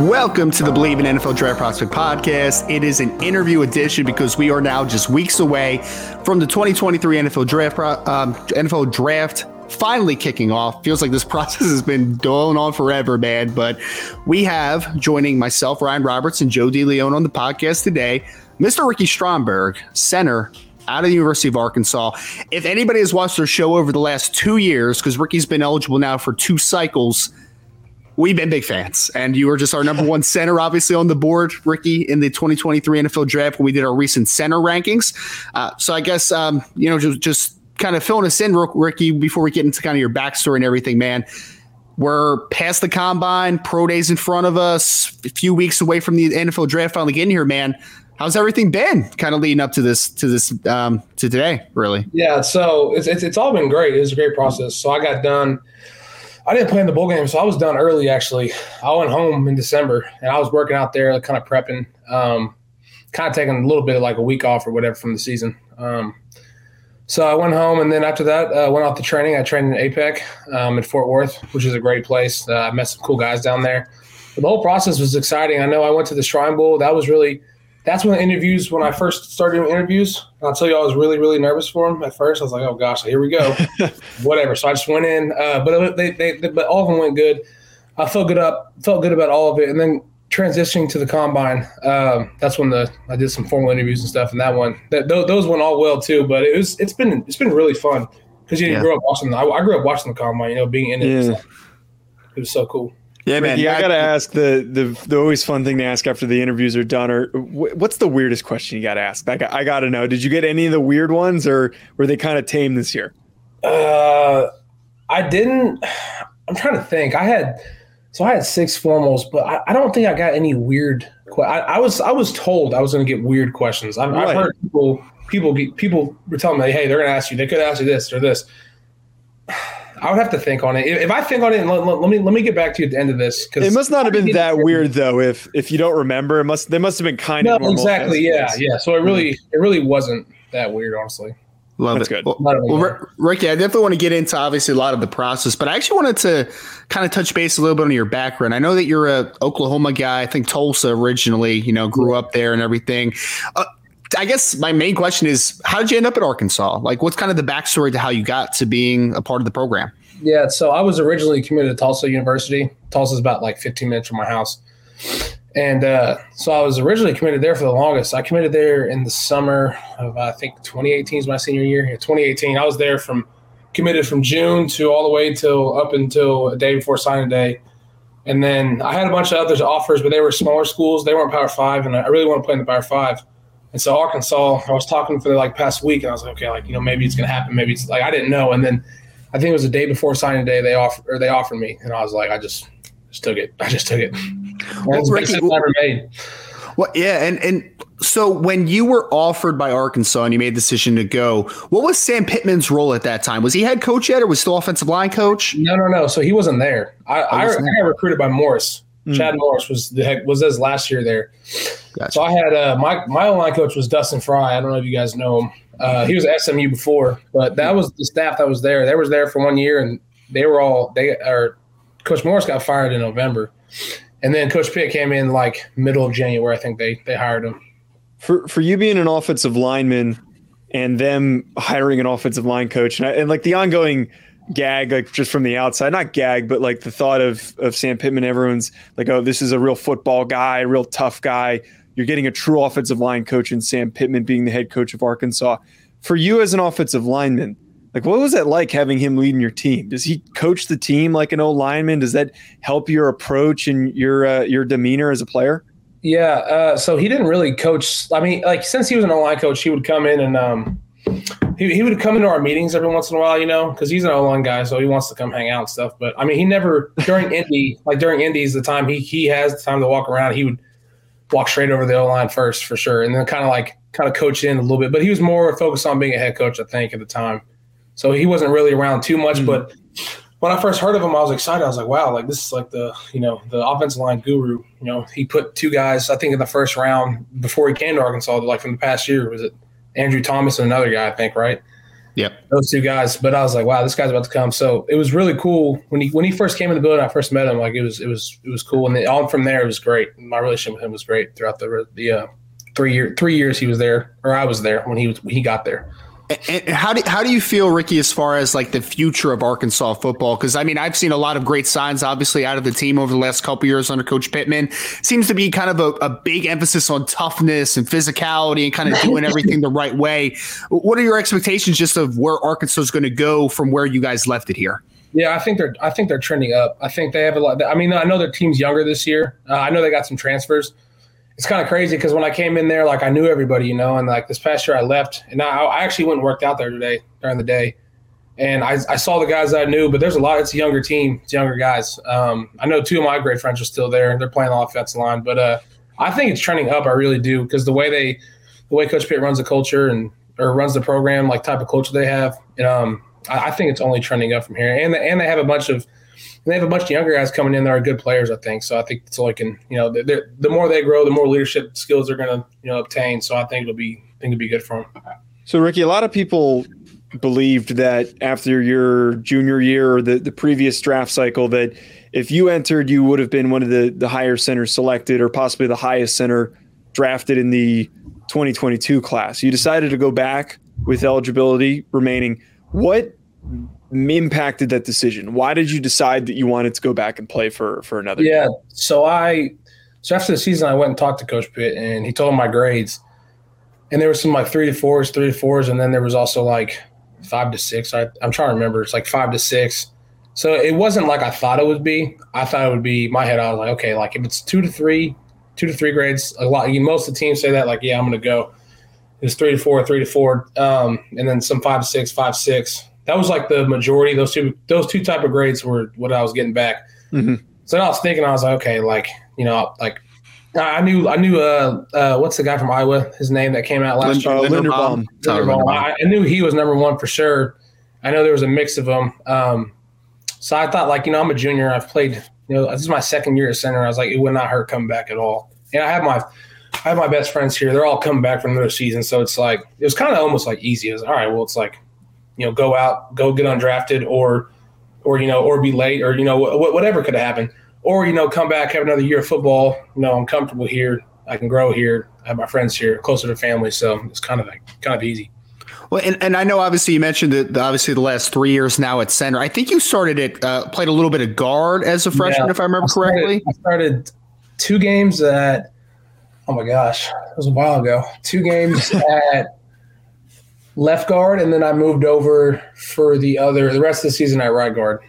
Welcome to the Bleav in NFL Draft Prospect podcast. It is an interview edition because we are now just weeks away from the 2023 NFL Draft um, NFL Draft finally kicking off. Feels like this process has been going on forever, man. But we have joining myself, Ryan Roberts, and Joe DeLeone on the podcast today, Mr. Ricky Stromberg, center out of the University of Arkansas. If anybody has watched their show over the last two years, because Ricky's been eligible now for two cycles we've been big fans, and you were just our number one center, obviously on the board, Ricky, in the 2023 NFL Draft when we did our recent center rankings. Uh, so I guess um, you know just just kind of filling us in, Ricky, before we get into kind of your backstory and everything, man. We're past the combine, pro days in front of us, a few weeks away from the NFL draft finally getting here, man. How's everything been kind of leading up to this to this um, to today, really? Yeah, so it's, it's, it's all been great. It was a great process. So I got done I didn't play in the bowl game, so I was done early. Actually, I went home in December, and I was working out there, kind of prepping, um, kind of taking a little bit of like a week off or whatever from the season. Um, so I went home, and then after that, uh, went off to training. I trained in APEC um, in Fort Worth, which is a great place. Uh, I met some cool guys down there. But the whole process was exciting. I know I went to the Shrine Bowl. That was really that's when the interviews when I first started doing interviews. I'll tell you, I was really really nervous for them at first. I was like, oh gosh, here we go, whatever. So I just went in, uh, but they, they, they, but all of them went good. I felt good up, felt good about all of it, and then transitioning to the combine. Um, that's when the I did some formal interviews and stuff, and that one that those, those went all well too. But it was it's been it's been really fun because you yeah. grew up watching. I, I, grew up watching the combine, you know, being in it. Yeah. It was so cool. Yeah, man. Yeah, I gotta ask the, the the always fun thing to ask after the interviews are done. Or what's the weirdest question you got to ask? I, got, I got to know. Did you get any of the weird ones, or were they kind of tame this year? Uh, I didn't. I'm trying to think. I had so I had six formals, but I, I don't think I got any weird. I, I was I was told I was going to get weird questions. I've, right. I've heard people people people were telling me, hey, they're going to ask you. They could ask you this or this. I would have to think on it. If I think on it, let, let, me let me get back to you at the end of this. Because it must not have been that weird though. If if you don't remember, it must they must have been kind no, of exactly. Yeah, yeah. So it really it really wasn't that weird, honestly. Love That's it. good. Well, well, Ricky, I definitely want to get into obviously a lot of the process, but I actually wanted to kind of touch base a little bit on your background. I know that you're a Oklahoma guy. I think Tulsa originally, you know, grew up there and everything. Uh, I guess my main question is, how did you end up at Arkansas? Like, what's kind of the backstory to how you got to being a part of the program? Yeah, so I was originally committed to Tulsa University. Tulsa's about like 15 minutes from my house. And uh, so I was originally committed there for the longest. I committed there in the summer of, I think, 2018 is my senior year. Yeah, 2018. I was there from committed from June to all the way till up until a day before signing day. And then I had a bunch of others offers, but they were smaller schools. They weren't Power Five, and I really want to play in the Power Five. And so Arkansas, I was talking for the like past week, and I was like, okay, like you know, maybe it's gonna happen. Maybe it's like I didn't know. And then I think it was the day before signing day they offered or they offered me, and I was like, I just just took it. I just took it. Well, Ricky, never made. Well, yeah, and and so when you were offered by Arkansas and you made the decision to go, what was Sam Pittman's role at that time? Was he head coach yet, or was still offensive line coach? No, no, no. So he wasn't there. I, oh, I, I got recruited by Morris. Mm. Chad Morris was the heck was his last year there. Gotcha. So I had uh, my my O line coach was Dustin Fry. I don't know if you guys know him. Uh, he was at SMU before, but that was the staff that was there. They was there for one year, and they were all they are. Coach Morris got fired in November, and then Coach Pitt came in like middle of January. I think they they hired him. For for you being an offensive lineman, and them hiring an offensive line coach, and, I, and like the ongoing gag, like just from the outside, not gag, but like the thought of of Sam Pittman. Everyone's like, oh, this is a real football guy, real tough guy you're getting a true offensive line coach in Sam Pittman being the head coach of Arkansas. for you as an offensive lineman, like what was that like having him leading your team? Does he coach the team like an old lineman? Does that help your approach and your uh, your demeanor as a player? Yeah. Uh, so he didn't really coach. I mean, like since he was an O line coach, he would come in and um, he, he would come into our meetings every once in a while, you know, because he's an O line guy, so he wants to come hang out and stuff. But I mean, he never during Indy, like during Indy's, the time he he has the time to walk around, he would walk straight over the O line first for sure, and then kind of like kind of coach in a little bit. But he was more focused on being a head coach, I think, at the time. So he wasn't really around too much. Mm-hmm. But when I first heard of him, I was excited. I was like, wow, like this is like the you know the offensive line guru. You know, he put two guys, I think, in the first round before he came to Arkansas, like from the past year. Was it Andrew Thomas and another guy? I think, right? Yep. Those two guys. But I was like, wow, this guy's about to come. So it was really cool when he when he first came in the building. I first met him. Like it was it was it was cool, and then on from there it was great. My relationship with him was great throughout the the uh, three year three years he was there, or I was there when he was when he got there. And how do how do you feel, Ricky, as far as like the future of Arkansas football? Because I mean, I've seen a lot of great signs, obviously, out of the team over the last couple years under Coach Pittman. Seems to be kind of a, a big emphasis on toughness and physicality and kind of doing everything the right way. What are your expectations just of where Arkansas is going to go from where you guys left it here? Yeah, I think they're I think they're trending up. I think they have a lot. I mean, I know their team's younger this year. Uh, I know they got some transfers it's kind of crazy because when I came in there, like I knew everybody, you know, and like this past year I left and I, I actually went and worked out there today during the day. And I, I saw the guys I knew, but there's a lot. It's a younger team. It's younger guys. Um, I know two of my great friends are still there. They're playing the offensive line, but uh, I think it's trending up. I really do because the way they, the way Coach Pitt runs the culture and or runs the program, like type of culture they have, and, um, I, I think it's only trending up from here. And and they have a bunch of they have a bunch of younger guys coming in that are good players, I think. So I think it's like, can you know, the more they grow, the more leadership skills they're going to you know obtain. So I think it'll be I think it'll be good for them. So Ricky, a lot of people believed that after your junior year or the, the previous draft cycle that if you entered, you would have been one of the the higher centers selected or possibly the highest center drafted in the 2022 class. You decided to go back with eligibility remaining. What impacted that decision? Why did you decide that you wanted to go back and play for for another? Yeah, year? so I so after the season, I went and talked to Coach Pitt, and he told him my grades, and there was some like three to fours, three to fours, and then there was also like five to six. I, I'm trying to remember. It's like five to six. So it wasn't like I thought it would be. I thought it would be my head. I was like, okay, like if it's two to three, two to three grades, a lot. You, most of the teams say that, like, yeah, I'm going to go. It was three to four, three to four, um, and then some five to six, five six that was like the majority. Those two those two type of grades were what I was getting back. Mm-hmm. So I was thinking, I was like, okay, like you know, like I knew I knew uh, uh what's the guy from Iowa? His name that came out last year. Uh, Linderbaum. Linderbaum. I, I, knew he was number one for sure. I know there was a mix of them. Um, so I thought, like you know, I'm a junior. I've played. You know, this is my second year at center. I was like, it would not hurt coming back at all. And I have my I have my best friends here. They're all coming back from another season. So it's like it was kind of almost like easy. It was, all right, well, it's like you know go out go get undrafted or or you know or be late or you know wh- whatever could have happened or you know come back have another year of football you know i'm comfortable here i can grow here I have my friends here closer to family so it's kind of like kind of easy well, and, and I know obviously you mentioned that obviously the last three years now at center. I think you started it, uh, played a little bit of guard as a freshman, yeah, if I remember I started, correctly. I started two games at, oh my gosh, it was a while ago. Two games at left guard, and then I moved over for the other the rest of the season at right guard.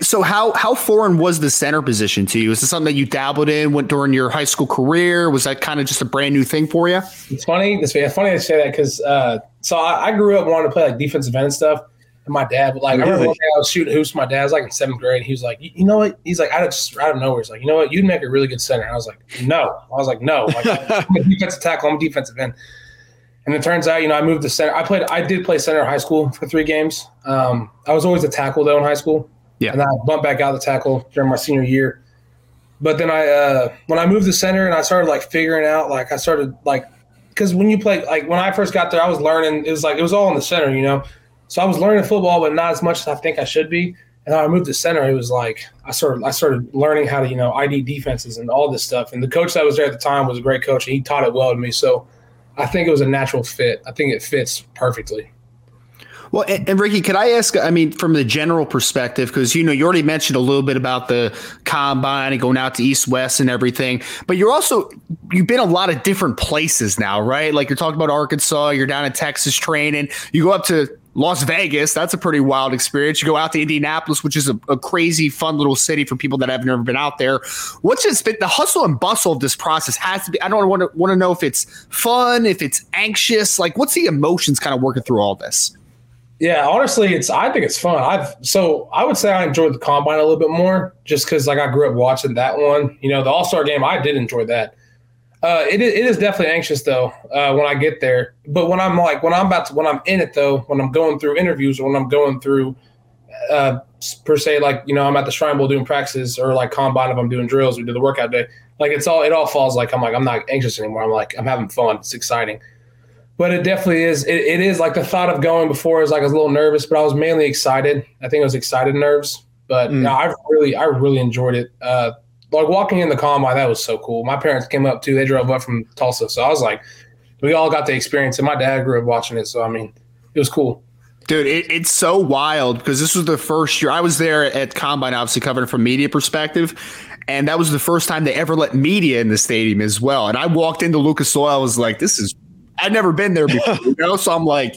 So how how foreign was the center position to you? Is this something that you dabbled in went during your high school career? Was that kind of just a brand new thing for you? It's funny. It's funny to say that because uh, so I, I, grew up wanting to play like defensive end and stuff. And my dad, like, really? I remember one day I was shooting hoops. My dad was like in seventh grade. He was like, you know what? He's like, I just out of nowhere. He's like, you know what? You'd make a really good center. And I was like, no. I was like, no. Like, I'm a defensive tackle. I'm a defensive end. And it turns out, you know, I moved to center. I played, I did play center in high school for three games. Um, I was always a tackle though in high school. Yeah. And I bumped back out of the tackle during my senior year. But then I, uh, when I moved to center and I started like figuring out, like I started like, because when you play, like when I first got there, I was learning. It was like it was all in the center, you know. So I was learning football, but not as much as I think I should be. And I moved to center. It was like I started I started learning how to you know ID defenses and all this stuff. And the coach that was there at the time was a great coach, and he taught it well to me. So I think it was a natural fit. I think it fits perfectly. Well, and, and, Ricky, could I ask? I mean, from the general perspective, because you know you already mentioned a little bit about the combine and going out to East West and everything, but you're also you've been a lot of different places now, right? Like you're talking about Arkansas, you're down in Texas training, you go up to Las Vegas, that's a pretty wild experience. You go out to Indianapolis, which is a, a, crazy, fun little city for people that have never been out there. What's just been the hustle and bustle of this process has to be. I don't want to want to know if it's fun, if it's anxious. Like, what's the emotions kind of working through all this? Yeah, honestly, it's I think it's fun. I've so I would say I enjoyed the combine a little bit more just because like I grew up watching that one. You know, the All Star game, I did enjoy that. Uh, it, it is definitely anxious though uh, when I get there. But when I'm like when I'm about to when I'm in it though, when I'm going through interviews or when I'm going through uh, per se like you know I'm at the Shrine Bowl doing practices or like combine if I'm doing drills we do the workout day. Like it's all it all falls like I'm like I'm not anxious anymore. I'm like I'm having fun. It's exciting but it definitely is. It, it is like the thought of going before is like I was a little nervous, but I was mainly excited. I think it was excited nerves, but mm. I really, I really enjoyed it. Like walking in the combine, that was so cool. My parents came up too. They drove up from Tulsa, so I was like, we all got the experience, and my dad grew up watching it. So I mean, it was cool. Dude, it, it's so wild because this was the first year I was there at Combine, obviously covering from media perspective. And that was the first time they ever let media in the stadium as well. And I walked into Lucas Oil, I was like, this is I'd never been there before, you know. So I'm like,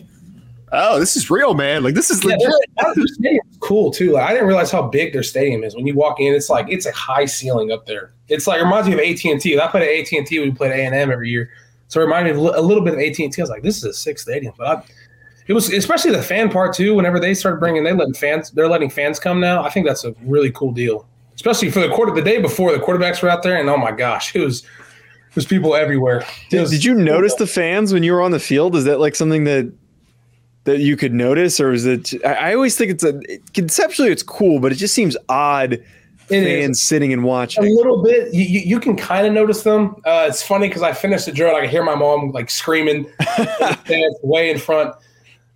oh, this is real, man. Like this is yeah, legit. stadium's cool too. Like I didn't realize how big their stadium is. When you walk in, it's like it's a high ceiling up there. It's like it reminds me of AT and T. I played at AT and T. We played A and M every year, so it reminded me of a little bit of AT and T. I was like, this is a sick stadium, but I, it was especially the fan part too. Whenever they started bringing, they letting fans, they're letting fans come now. I think that's a really cool deal, especially for the quarter. The day before the quarterbacks were out there, and oh my gosh, it was there's people everywhere. Did, did you notice the fans when you were on the field? Is that like something that that you could notice, or is it? I, I always think it's a conceptually it's cool, but it just seems odd. It fans is. sitting and watching a little bit. You, you, you can kind of notice them. Uh, it's funny because I finished the drill. I can hear my mom like screaming way in front.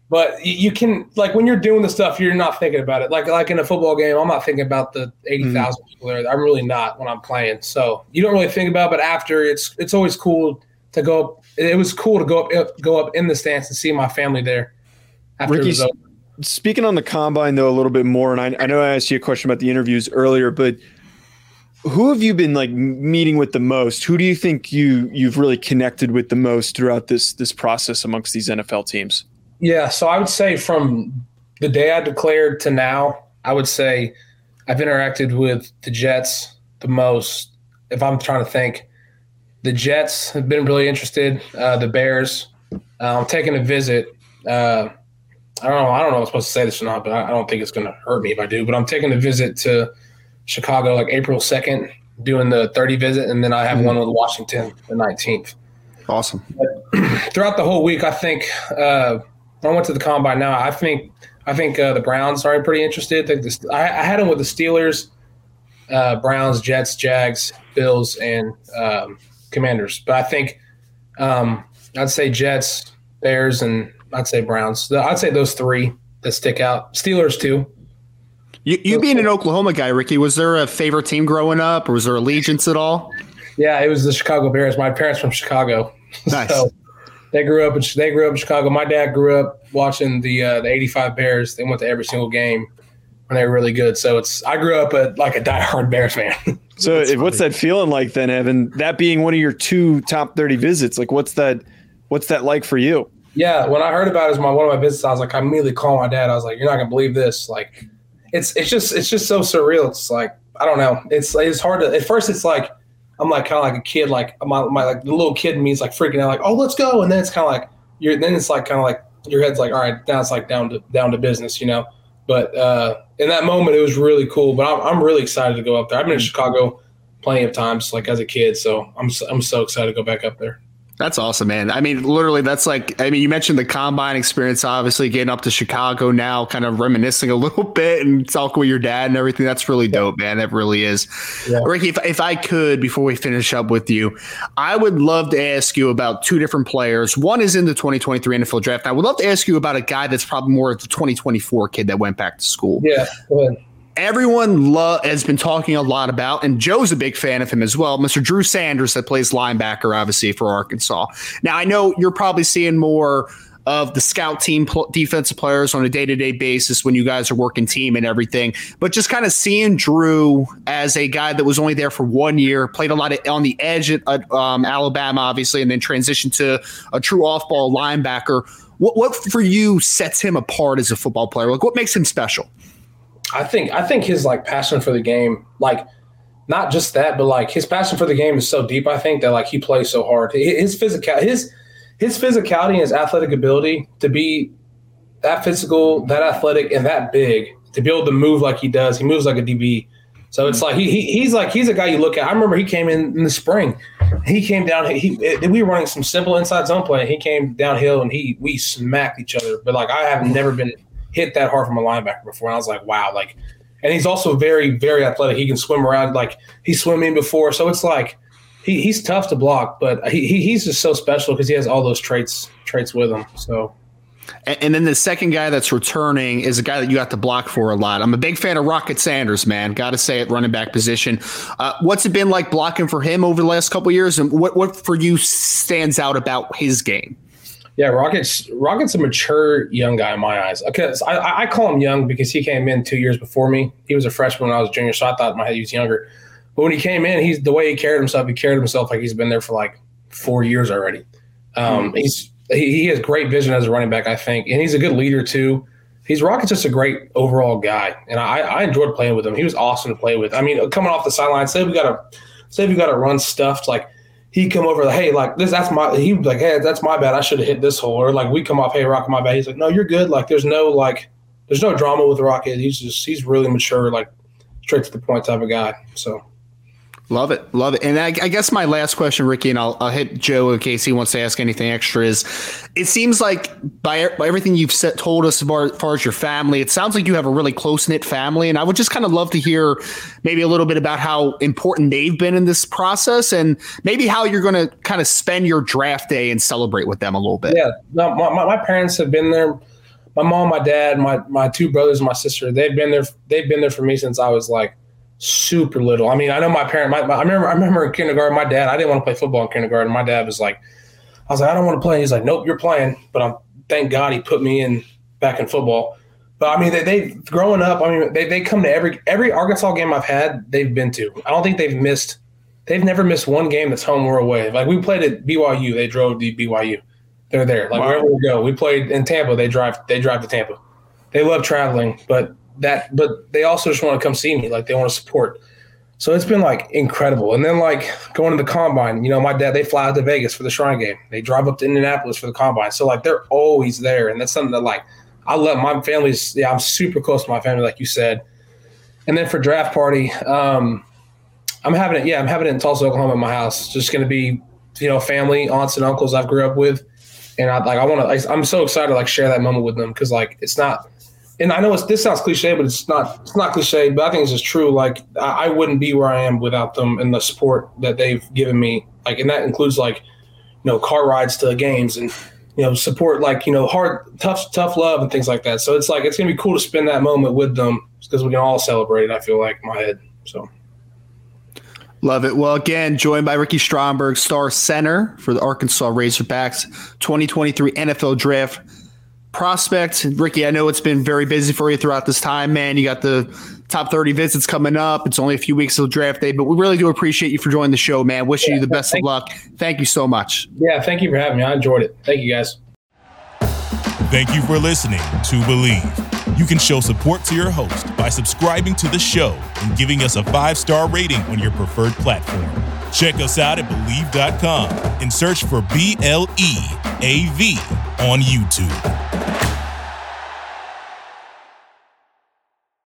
But you can like when you're doing the stuff, you're not thinking about it. Like like in a football game, I'm not thinking about the eighty mm-hmm. mm-hmm. people there. I'm really not when I'm playing. So you don't really think about. It, but after, it's it's always cool to go up. It was cool to go up go up in the stands and see my family there. Ricky, speaking on the combine though a little bit more, and I, I know I asked you a question about the interviews earlier, but who have you been like meeting with the most? Who do you think you you've really connected with the most throughout this this process amongst these NFL teams? Yeah, so I would say from the day I declared to now, I would say I've interacted with the Jets the most. If I'm trying to think, the Jets have been really interested. Uh, the Bears, uh, I'm taking a visit. Uh, I don't know. I don't know if I'm supposed to say this or not, but I, I don't think it's going to hurt me if I do. But I'm taking a visit to Chicago like April 2nd, doing the 30 visit, and then I have mm-hmm. one with Washington the 19th. Awesome. But throughout the whole week, I think uh, I went to the combine now. I think I think uh, the Browns are pretty interested. I, I, I, had them with the Steelers, uh, Browns, Jets, Jags, Bills, and um, Commanders. But I think um, I'd say Jets, Bears, and I'd say Browns. I'd say those three that stick out. Steelers too. You, you being an Oklahoma guy, Ricky, was there a favorite team growing up, or was there allegiance at all? Yeah, it was the Chicago Bears. My parents from Chicago. Nice. so they grew up in they grew up in Chicago. My dad grew up watching the uh, the '85 Bears. They went to every single game when they were really good. So it's I grew up a, like a diehard Bears fan. so what's that feeling like then, Evan? That being one of your two top 30 visits, like what's that? What's that like for you? Yeah, when I heard about it as my one of my business, I was like, I immediately called my dad. I was like, "You're not gonna believe this!" Like, it's it's just it's just so surreal. It's like I don't know. It's it's hard to at first. It's like I'm like kind of like a kid, like my, my like the little kid in me is like freaking out, like oh let's go, and then it's kind of like you're then it's like kind of like your head's like all right, now it's like down to down to business, you know. But uh, in that moment, it was really cool. But I'm I'm really excited to go up there. I've been in Chicago plenty of times, like as a kid, so I'm I'm so excited to go back up there. That's awesome, man. I mean, literally, that's like, I mean, you mentioned the combine experience, obviously getting up to Chicago now, kind of reminiscing a little bit and talking with your dad and everything. That's really dope, man. That really is. Yeah. Ricky, if, if I could, before we finish up with you, I would love to ask you about two different players. One is in the 2023 NFL draft. I would love to ask you about a guy that's probably more of the 2024 kid that went back to school. Yeah, go ahead everyone lo- has been talking a lot about, and Joe's a big fan of him as well. Mr. Drew Sanders, that plays linebacker, obviously for Arkansas. Now I know you're probably seeing more of the scout team pl- defensive players on a day to day basis when you guys are working team and everything. But just kind of seeing Drew as a guy that was only there for one year, played a lot of on the edge at um, Alabama, obviously, and then transitioned to a true off ball linebacker. What, what for you sets him apart as a football player? Like, what makes him special? I think I think his like passion for the game, like not just that, but like his passion for the game is so deep. I think that like he plays so hard. His physical, his his physicality and his athletic ability to be that physical, that athletic, and that big to be able to move like he does. He moves like a DB. So it's like he, he he's like he's a guy you look at. I remember he came in in the spring. He came down. He we were running some simple inside zone play. He came downhill and he we smacked each other. But like I have never been hit that hard from a linebacker before. And I was like, wow, like and he's also very, very athletic. He can swim around like he's swimming before. So it's like he, he's tough to block, but he, he's just so special because he has all those traits traits with him. So and, then the second guy that's returning is a guy that you have to block for a lot. I'm a big fan of Rocket Sanders, man. Got to say it, running back position. Uh, what's it been like blocking for him over the last couple years, and what what for you stands out about his game? Yeah, Rocket's Rocket's a mature young guy in my eyes. Because I, I call him young because he came in two years before me. He was a freshman when I was a junior, so I thought my he was younger. But when he came in, he's the way he carried himself. He carried himself like he's been there for like four years already. Um, mm-hmm. He's he, he, has great vision as a running back, I think, and he's a good leader too. He's Rocket's just a great overall guy, and I, I enjoyed playing with him. He was awesome to play with. I mean, coming off the sideline, say we got to say we got to run stuffed like he come over like, hey, like this, that's my. He like, hey, that's my bad. I should have hit this hole. Or like we come off, hey, Rocket, my bad. He's like, no, you're good. Like there's no like, there's no drama with Rocket. He's just he's really mature, like straight to the point type of guy. So Love it, love it. And I, I, guess my last question, Ricky, and I'll, I'll, hit Joe in case he wants to ask anything extra. Is it seems like by, by everything you've told us far, as far, as your family, it sounds like you have a really close knit family, and I would just kind of love to hear maybe a little bit about how important they've been in this process, and maybe how you're going to kind of spend your draft day and celebrate with them a little bit. Yeah, no, my, my parents have been there. My mom, my dad, my my two brothers, my sister. They've been there. They've been there for me since I was like super little. I mean, I know my parent. My, my, I remember. I remember in kindergarten, my dad. I didn't want to play football in kindergarten. My dad was like, I was like, I don't want to play. He's like, Nope, you're playing. But I'm thank God he put me in back in football. But I mean, they, they growing up. I mean, they, they come to every every Arkansas game I've had. They've been to. I don't think they've missed. They've never missed one game that's home or away. Like we played at BYU, they drove to BYU. They're there. Like wow. wherever we go, we played in Tampa. They drive. They drive to Tampa. They love traveling, but that. But they also just want to come see me. Like they want to support. So it's been like incredible. And then like going to the combine, you know, my dad, they fly out to Vegas for the Shrine game. They drive up to Indianapolis for the combine. So like they're always there. And that's something that like I love my family's yeah, I'm super close to my family, like you said. And then for draft party, um, I'm having it, yeah, I'm having it in Tulsa, Oklahoma at my house. Just gonna be, you know, family, aunts and uncles I've grew up with. And I like I wanna I'm so excited to like share that moment with them because like it's not and I know it's, this sounds cliche, but it's not. It's not cliche, but I think it's just true. Like I, I, wouldn't be where I am without them and the support that they've given me. Like, and that includes like, you know, car rides to the games and you know support, like you know, hard, tough, tough love and things like that. So it's like it's gonna be cool to spend that moment with them because we can all celebrate it. I feel like my head. So. Love it. Well, again, joined by Ricky Stromberg, star center for the Arkansas Razorbacks 2023 NFL Draft prospect. Ricky, I know it's been very busy for you throughout this time, man. You got the top 30 visits coming up. It's only a few weeks till draft day, but we really do appreciate you for joining the show, man. Wishing yeah, you the best of luck. Thank you so much. Yeah, thank you for having me. I enjoyed it. Thank you, guys. Thank you for listening to Bleav. You can show support to your host by subscribing to the show and giving us a five star rating on your preferred platform. Check us out at Bleav.com and search for B L E A V on YouTube.